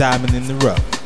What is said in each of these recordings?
diamond in the rough.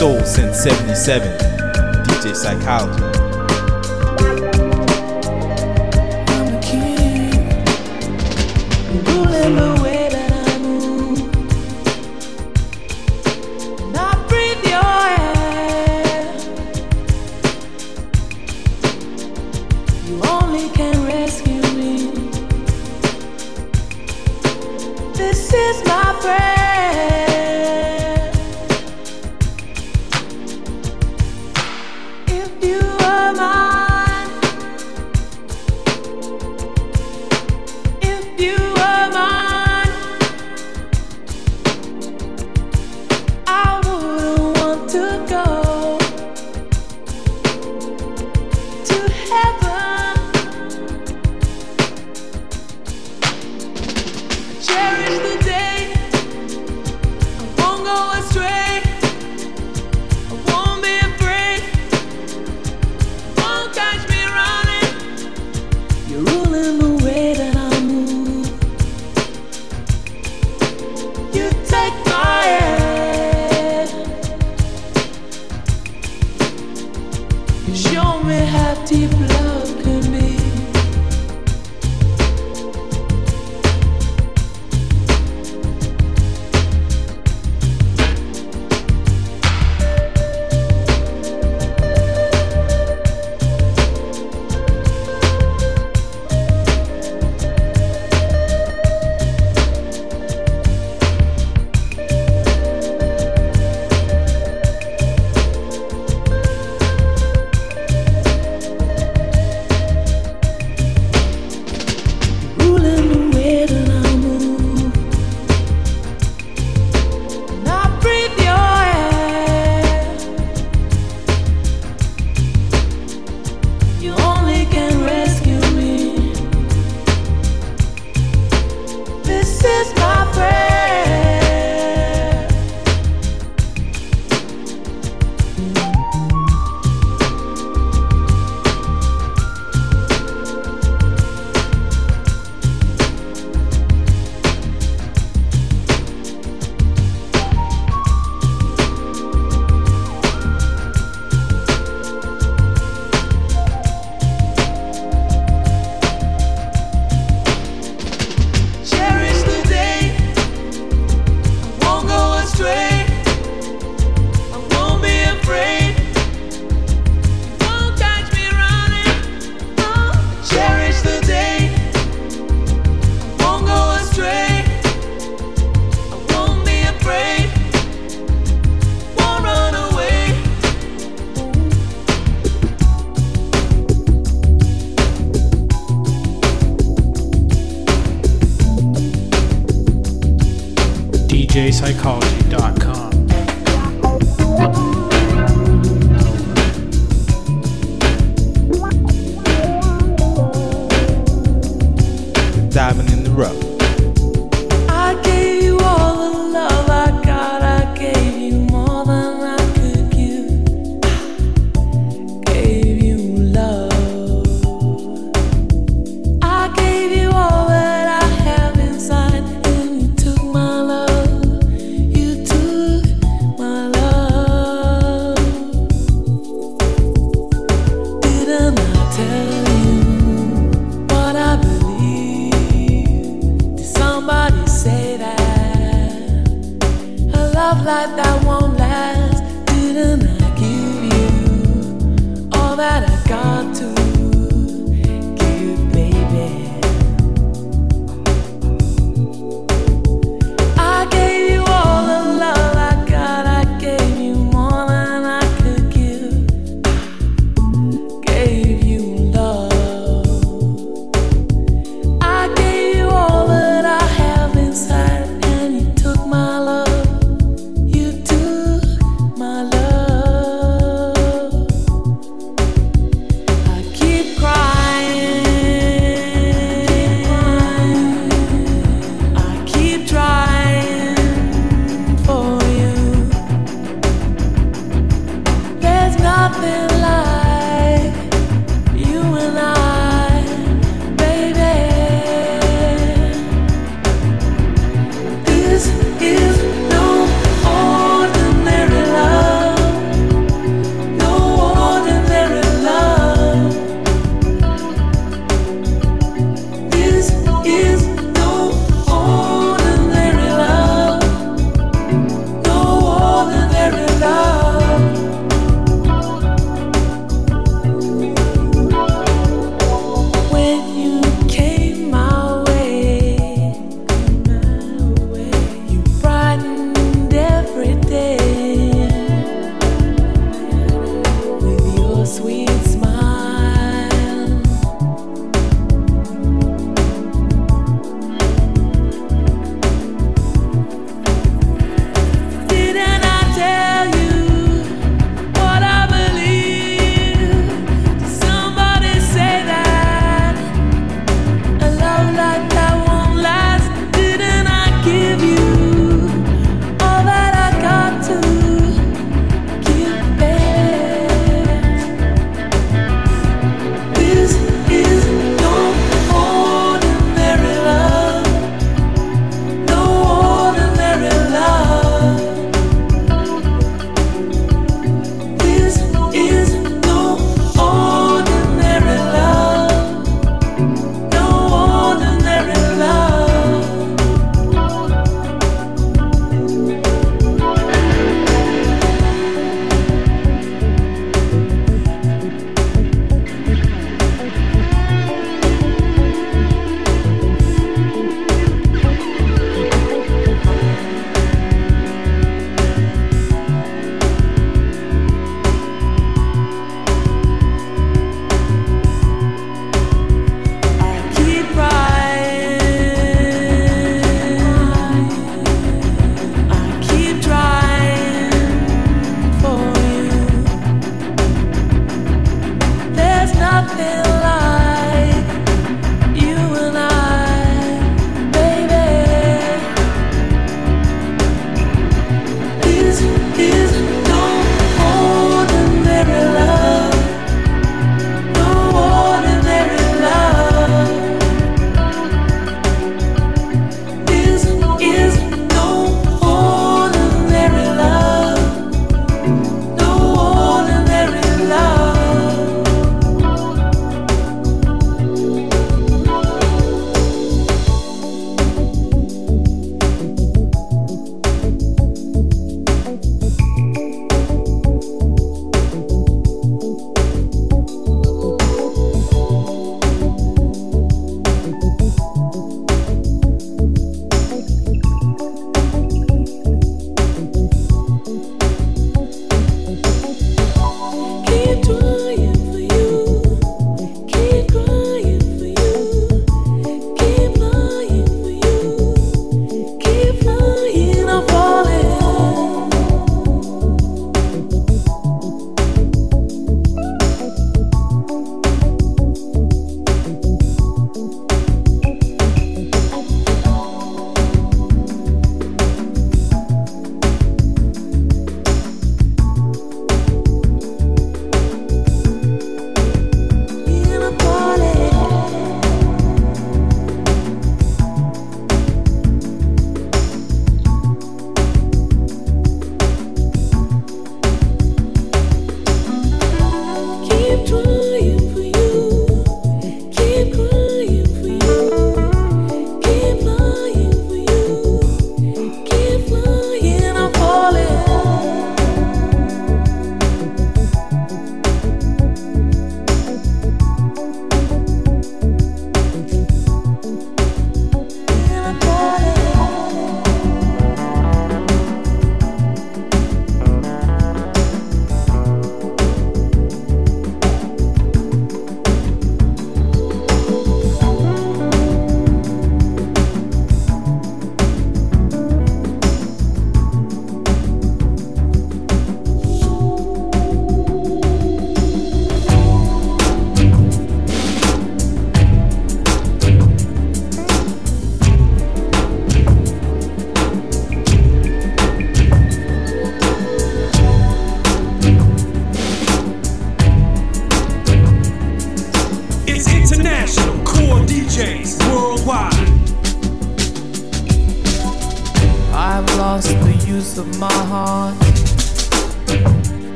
77, DJ Psychology.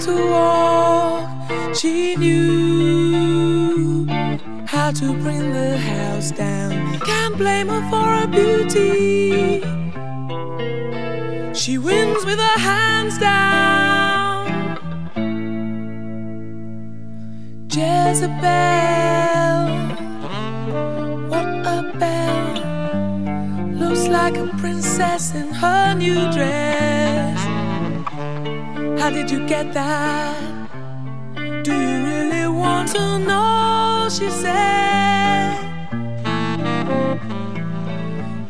To walk, she knew how to bring the house down. Can't blame her for her beauty. She wins with her hands down. Jezebel, what a belle. Looks like a princess in her new dress. How did you get that? Do you really want to know? She said.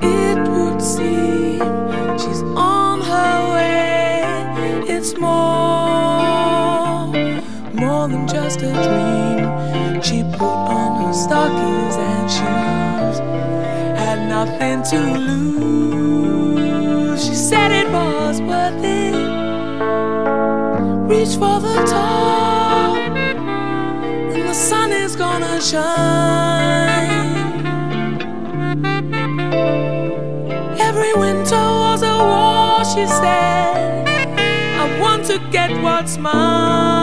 It would seem she's on her way. It's more, more than just a dream. She put on her stockings and shoes, had nothing to lose. Reach for the top, and the sun is gonna shine. Every winter was a war, she said. I want to get what's mine.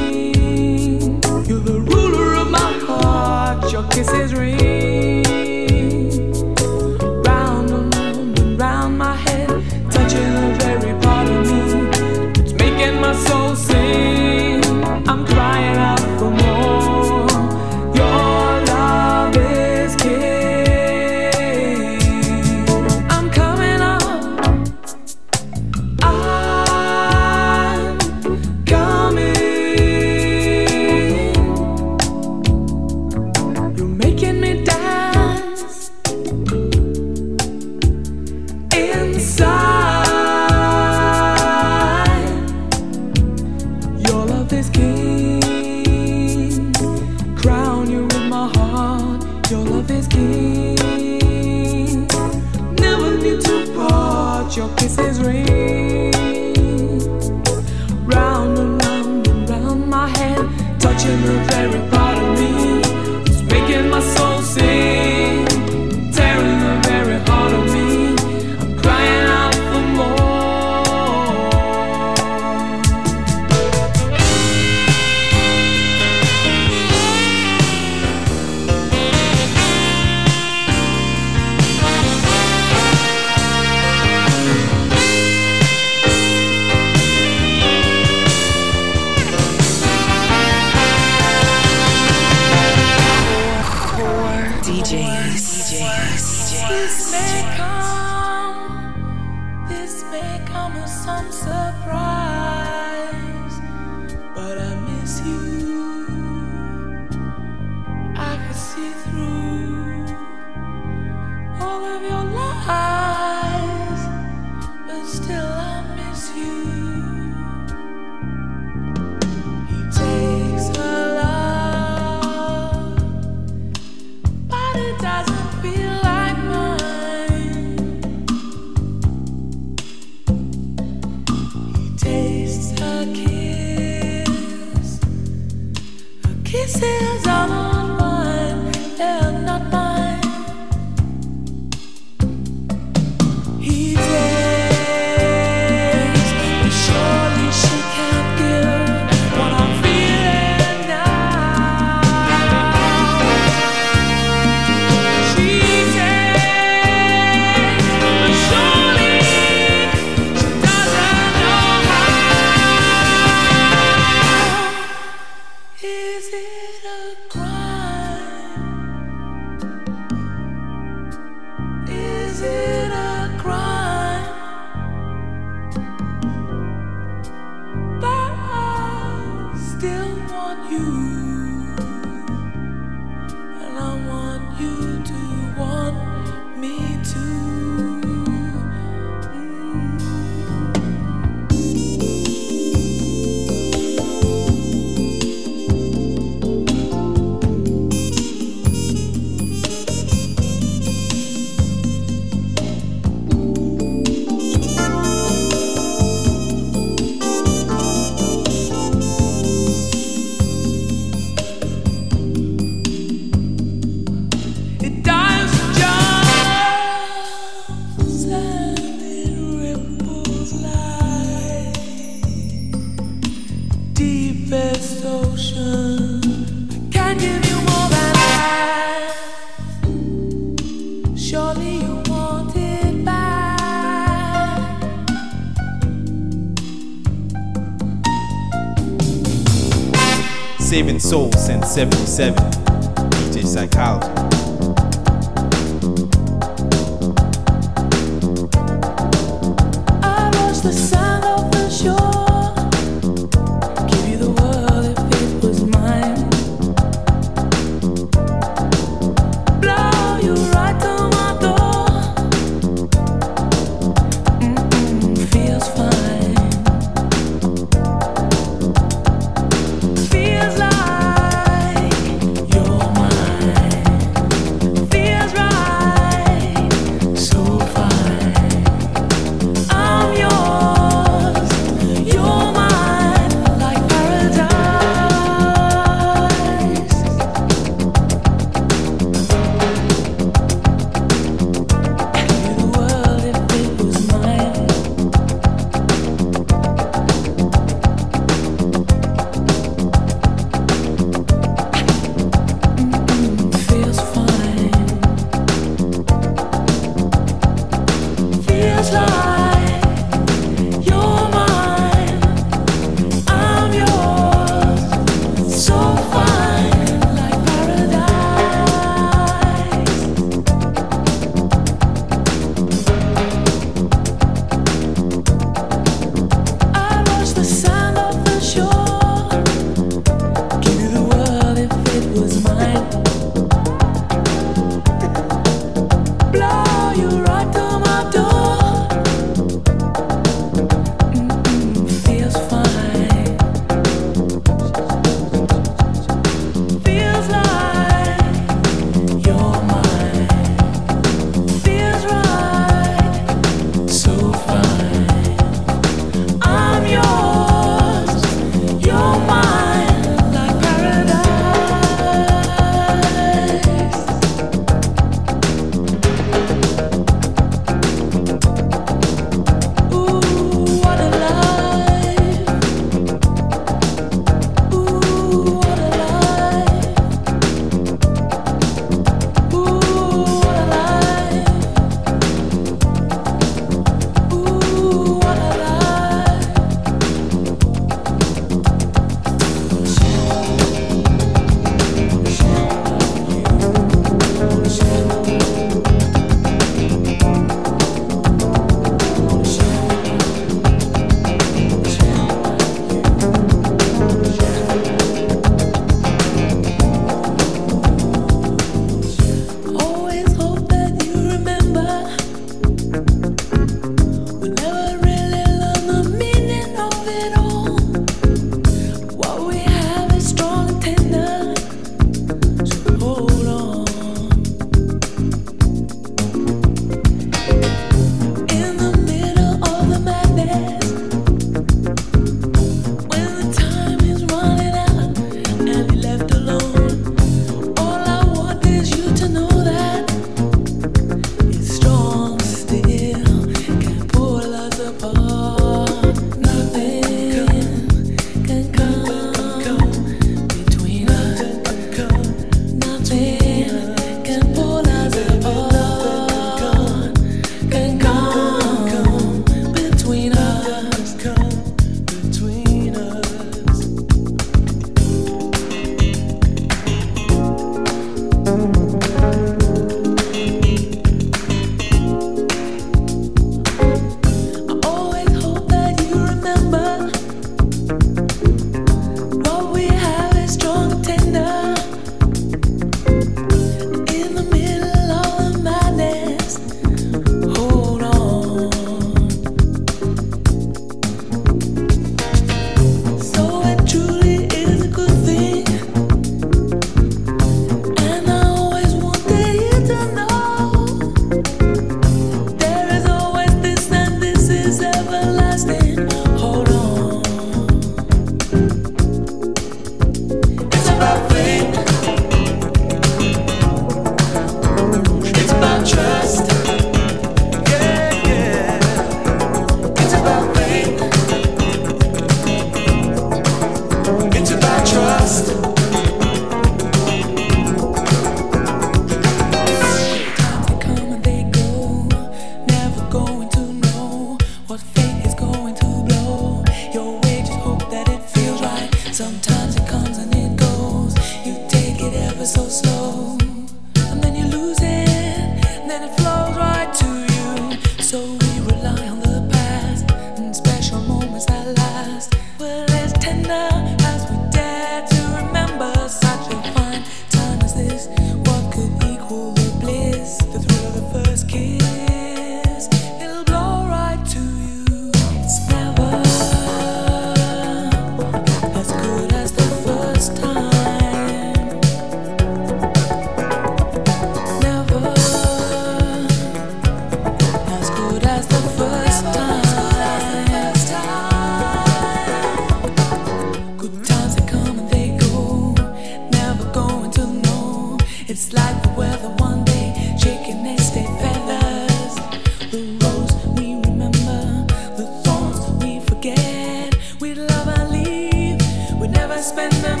spend them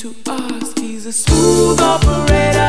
to us. He's a smooth operator.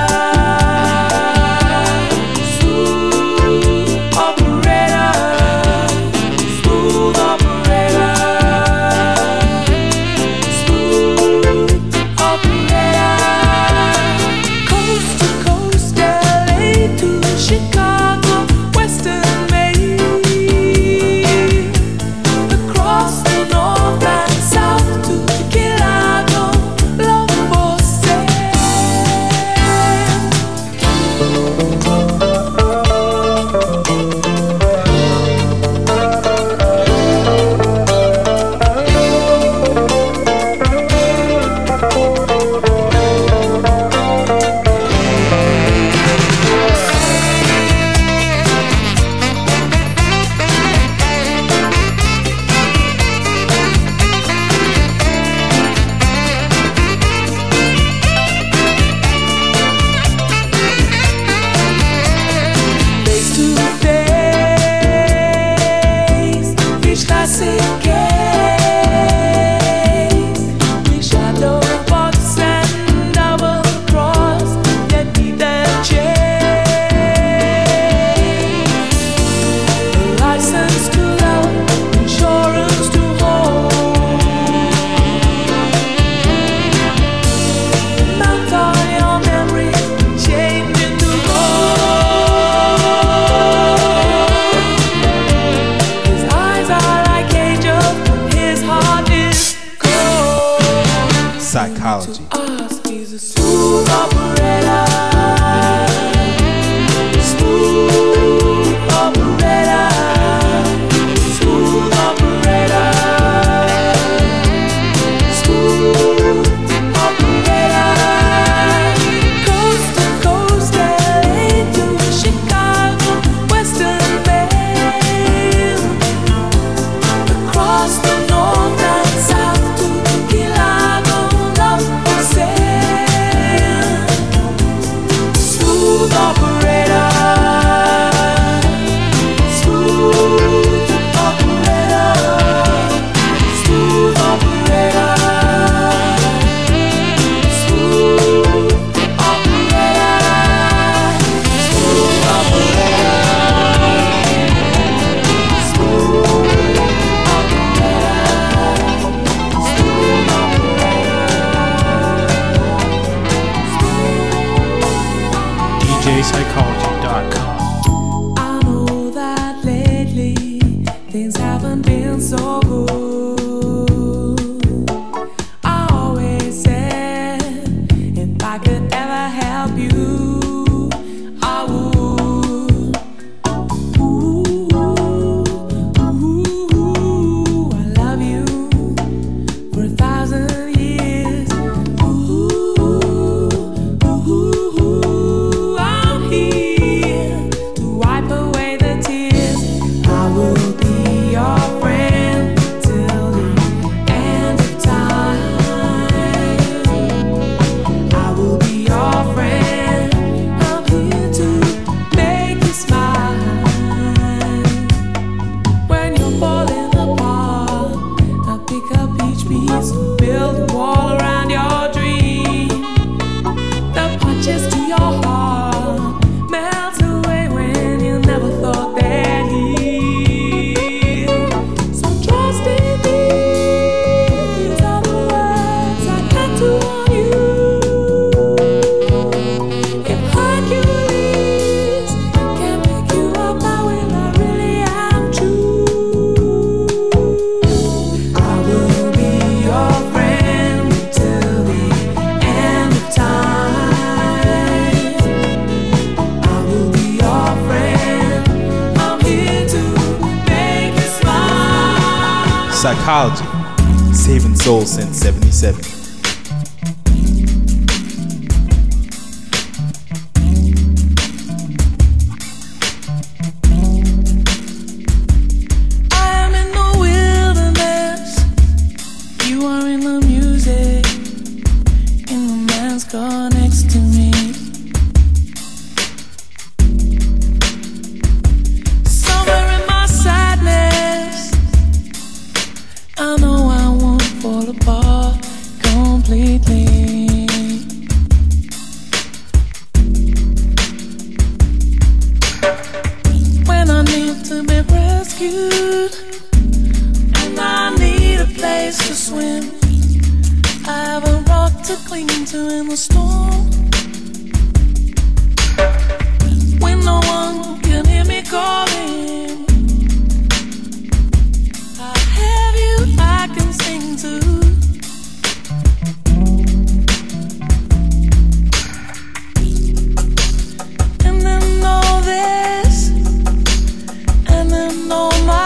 And then